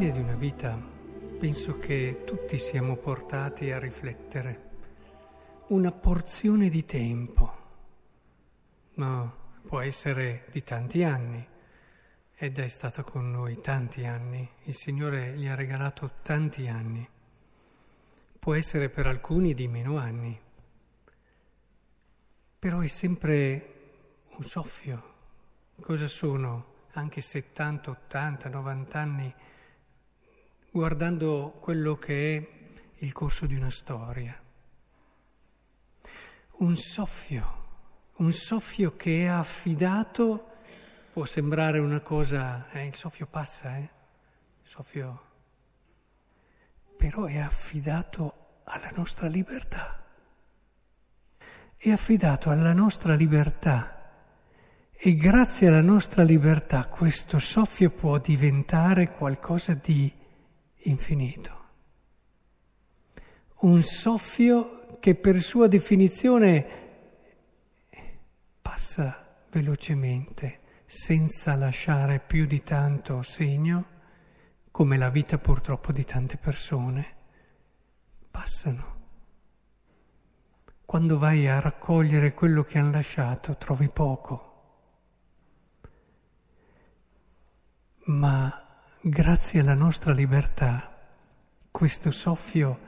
Fine di una vita penso che tutti siamo portati a riflettere. Una porzione di tempo, no, può essere di tanti anni, ed è stata con noi tanti anni, il Signore gli ha regalato tanti anni, può essere per alcuni di meno anni, però è sempre un soffio. Cosa sono? Anche 70, 80, 90 anni guardando quello che è il corso di una storia? Un soffio, un soffio che è affidato, può sembrare una cosa, eh, il soffio passa, eh? il soffio, però è affidato alla nostra libertà è affidato alla nostra libertà e grazie alla nostra libertà questo soffio può diventare qualcosa di infinito. Un soffio che per sua definizione passa velocemente, senza lasciare più di tanto segno, come la vita purtroppo di tante persone. Passano. Quando vai a raccogliere quello che hanno lasciato trovi poco. Ma grazie alla nostra libertà questo soffio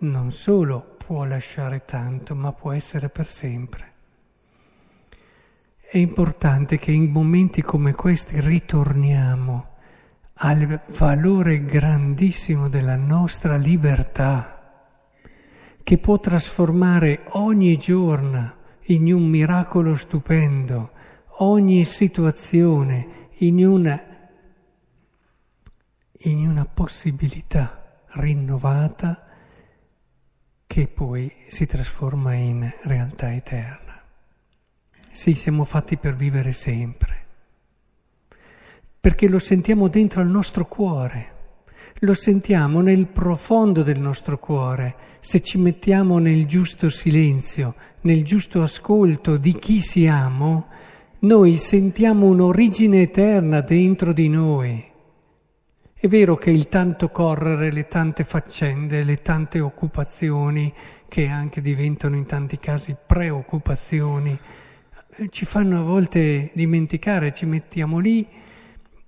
non solo può lasciare tanto, ma può essere per sempre. È importante che in momenti come questi ritorniamo al valore grandissimo della nostra libertà che può trasformare ogni giorno in un miracolo stupendo, ogni situazione in una, in una possibilità rinnovata che poi si trasforma in realtà eterna. Sì, siamo fatti per vivere sempre, perché lo sentiamo dentro al nostro cuore lo sentiamo nel profondo del nostro cuore, se ci mettiamo nel giusto silenzio, nel giusto ascolto di chi siamo, noi sentiamo un'origine eterna dentro di noi. È vero che il tanto correre, le tante faccende, le tante occupazioni, che anche diventano in tanti casi preoccupazioni, ci fanno a volte dimenticare, ci mettiamo lì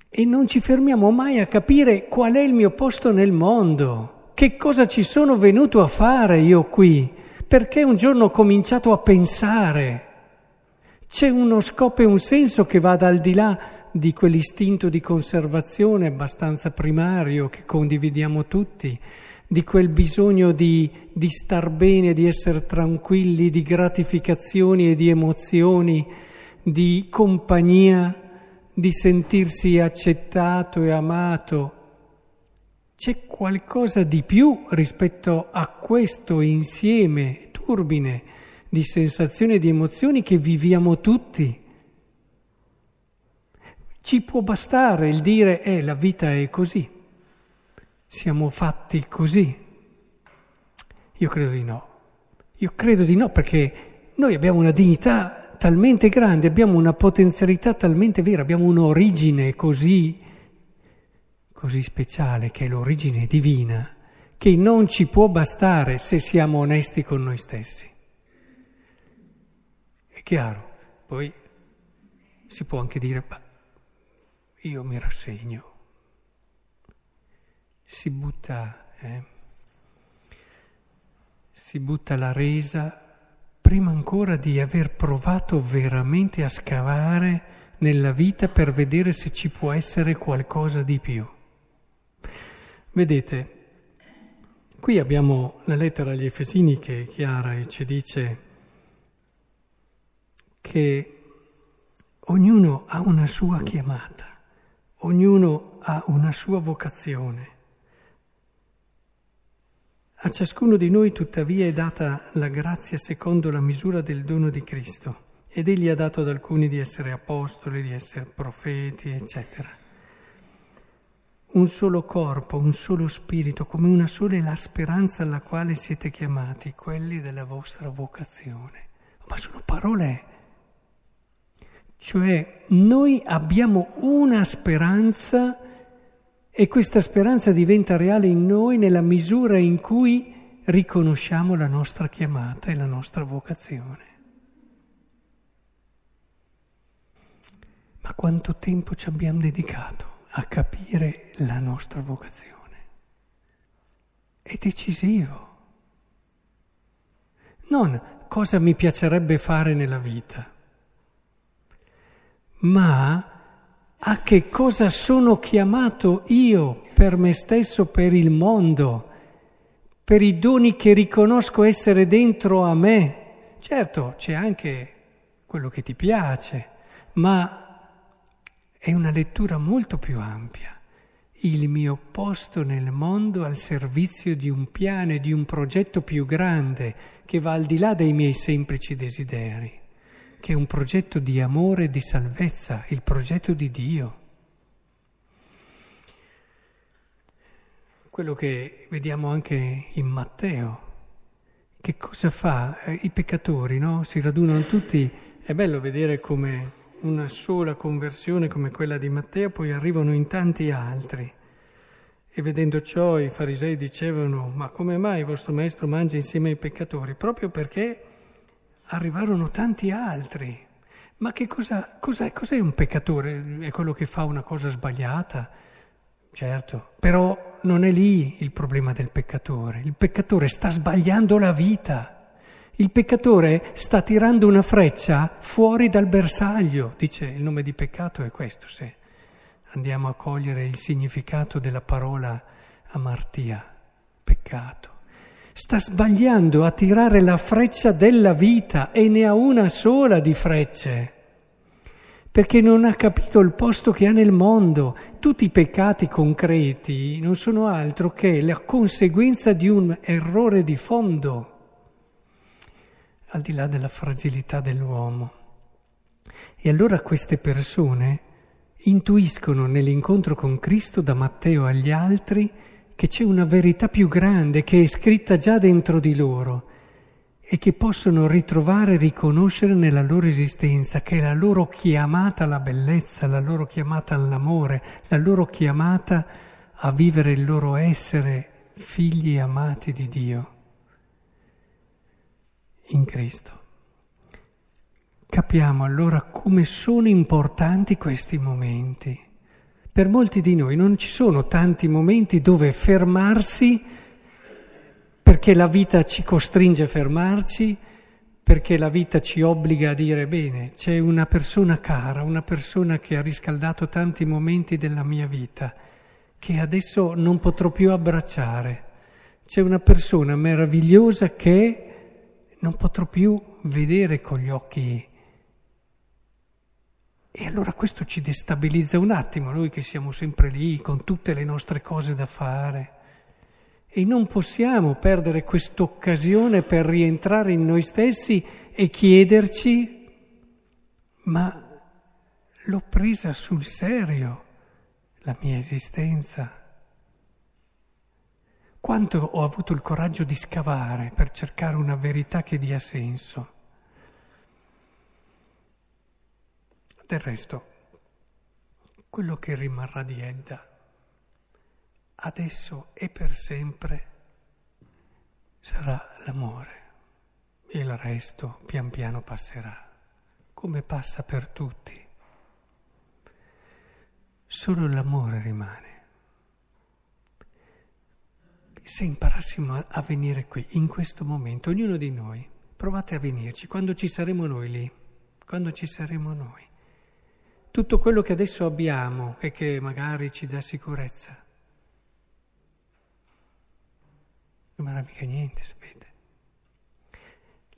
e non ci fermiamo mai a capire qual è il mio posto nel mondo, che cosa ci sono venuto a fare io qui, perché un giorno ho cominciato a pensare. C'è uno scopo e un senso che vada al di là di quell'istinto di conservazione abbastanza primario che condividiamo tutti, di quel bisogno di, di star bene, di essere tranquilli, di gratificazioni e di emozioni, di compagnia di sentirsi accettato e amato. C'è qualcosa di più rispetto a questo insieme turbine di sensazioni e di emozioni che viviamo tutti. Ci può bastare il dire, eh, la vita è così, siamo fatti così. Io credo di no. Io credo di no perché noi abbiamo una dignità talmente grande, abbiamo una potenzialità talmente vera, abbiamo un'origine così, così speciale, che è l'origine divina, che non ci può bastare se siamo onesti con noi stessi. Chiaro, poi si può anche dire, ma io mi rassegno. Si butta, eh? si butta la resa prima ancora di aver provato veramente a scavare nella vita per vedere se ci può essere qualcosa di più. Vedete, qui abbiamo la lettera agli Efesini che è chiara e ci dice che ognuno ha una sua chiamata, ognuno ha una sua vocazione. A ciascuno di noi tuttavia è data la grazia secondo la misura del dono di Cristo ed Egli ha dato ad alcuni di essere apostoli, di essere profeti, eccetera. Un solo corpo, un solo spirito, come una sola è la speranza alla quale siete chiamati, quelli della vostra vocazione. Ma sono parole. Cioè noi abbiamo una speranza E questa speranza diventa reale in noi nella misura in cui riconosciamo la nostra chiamata e la nostra vocazione. Ma quanto tempo ci abbiamo dedicato a capire la nostra vocazione? È decisivo. Non cosa mi piacerebbe fare nella vita, ma a che cosa sono chiamato io per me stesso, per il mondo, per i doni che riconosco essere dentro a me. Certo, c'è anche quello che ti piace, ma è una lettura molto più ampia. Il mio posto nel mondo al servizio di un piano e di un progetto più grande che va al di là dei miei semplici desideri che è un progetto di amore e di salvezza, il progetto di Dio. Quello che vediamo anche in Matteo. Che cosa fa? Eh, I peccatori, no? Si radunano tutti. È bello vedere come una sola conversione come quella di Matteo, poi arrivano in tanti altri. E vedendo ciò i farisei dicevano, ma come mai il vostro maestro mangia insieme ai peccatori? Proprio perché arrivarono tanti altri. Ma che cosa, cos'è, cos'è un peccatore? È quello che fa una cosa sbagliata? Certo, però non è lì il problema del peccatore. Il peccatore sta sbagliando la vita. Il peccatore sta tirando una freccia fuori dal bersaglio. Dice il nome di peccato è questo, se andiamo a cogliere il significato della parola amartia, peccato sta sbagliando a tirare la freccia della vita e ne ha una sola di frecce, perché non ha capito il posto che ha nel mondo. Tutti i peccati concreti non sono altro che la conseguenza di un errore di fondo, al di là della fragilità dell'uomo. E allora queste persone intuiscono nell'incontro con Cristo da Matteo agli altri che c'è una verità più grande che è scritta già dentro di loro e che possono ritrovare e riconoscere nella loro esistenza, che è la loro chiamata alla bellezza, la loro chiamata all'amore, la loro chiamata a vivere il loro essere figli amati di Dio in Cristo. Capiamo allora come sono importanti questi momenti per molti di noi non ci sono tanti momenti dove fermarsi perché la vita ci costringe a fermarci, perché la vita ci obbliga a dire bene, c'è una persona cara, una persona che ha riscaldato tanti momenti della mia vita, che adesso non potrò più abbracciare. C'è una persona meravigliosa che non potrò più vedere con gli occhi e allora questo ci destabilizza un attimo, noi che siamo sempre lì con tutte le nostre cose da fare. E non possiamo perdere quest'occasione per rientrare in noi stessi e chiederci, ma l'ho presa sul serio la mia esistenza? Quanto ho avuto il coraggio di scavare per cercare una verità che dia senso? Del resto, quello che rimarrà di Edda, adesso e per sempre, sarà l'amore. Il resto pian piano passerà, come passa per tutti. Solo l'amore rimane. Se imparassimo a venire qui, in questo momento, ognuno di noi, provate a venirci, quando ci saremo noi lì, quando ci saremo noi tutto quello che adesso abbiamo e che magari ci dà sicurezza. Non era mica niente, sapete.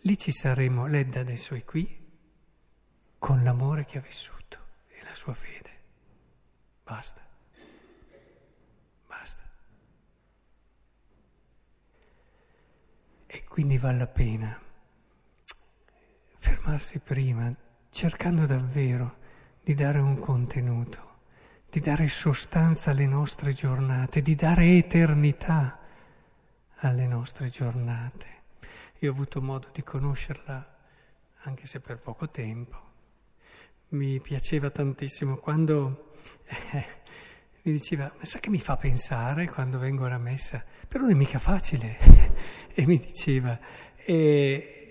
Lì ci saremo, Ledda adesso è qui, con l'amore che ha vissuto e la sua fede. Basta. Basta. E quindi vale la pena fermarsi prima, cercando davvero di dare un contenuto, di dare sostanza alle nostre giornate, di dare eternità alle nostre giornate. Io ho avuto modo di conoscerla anche se per poco tempo. Mi piaceva tantissimo quando eh, mi diceva, ma sa che mi fa pensare quando vengo alla messa? Però non è mica facile. e mi diceva, e,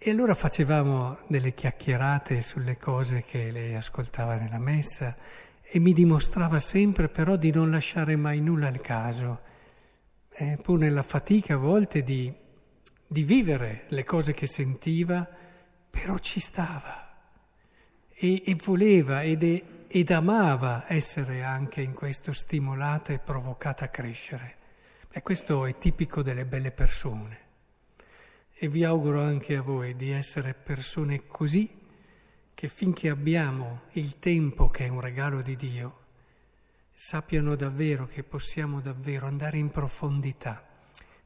e allora facevamo delle chiacchierate sulle cose che lei ascoltava nella messa e mi dimostrava sempre però di non lasciare mai nulla al caso, eh, pur nella fatica a volte di, di vivere le cose che sentiva, però ci stava e, e voleva ed, è, ed amava essere anche in questo stimolata e provocata a crescere. E questo è tipico delle belle persone. E vi auguro anche a voi di essere persone così che finché abbiamo il tempo che è un regalo di Dio, sappiano davvero che possiamo davvero andare in profondità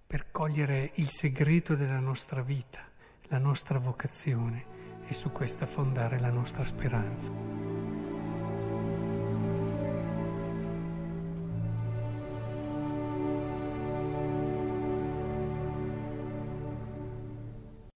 per cogliere il segreto della nostra vita, la nostra vocazione e su questa fondare la nostra speranza.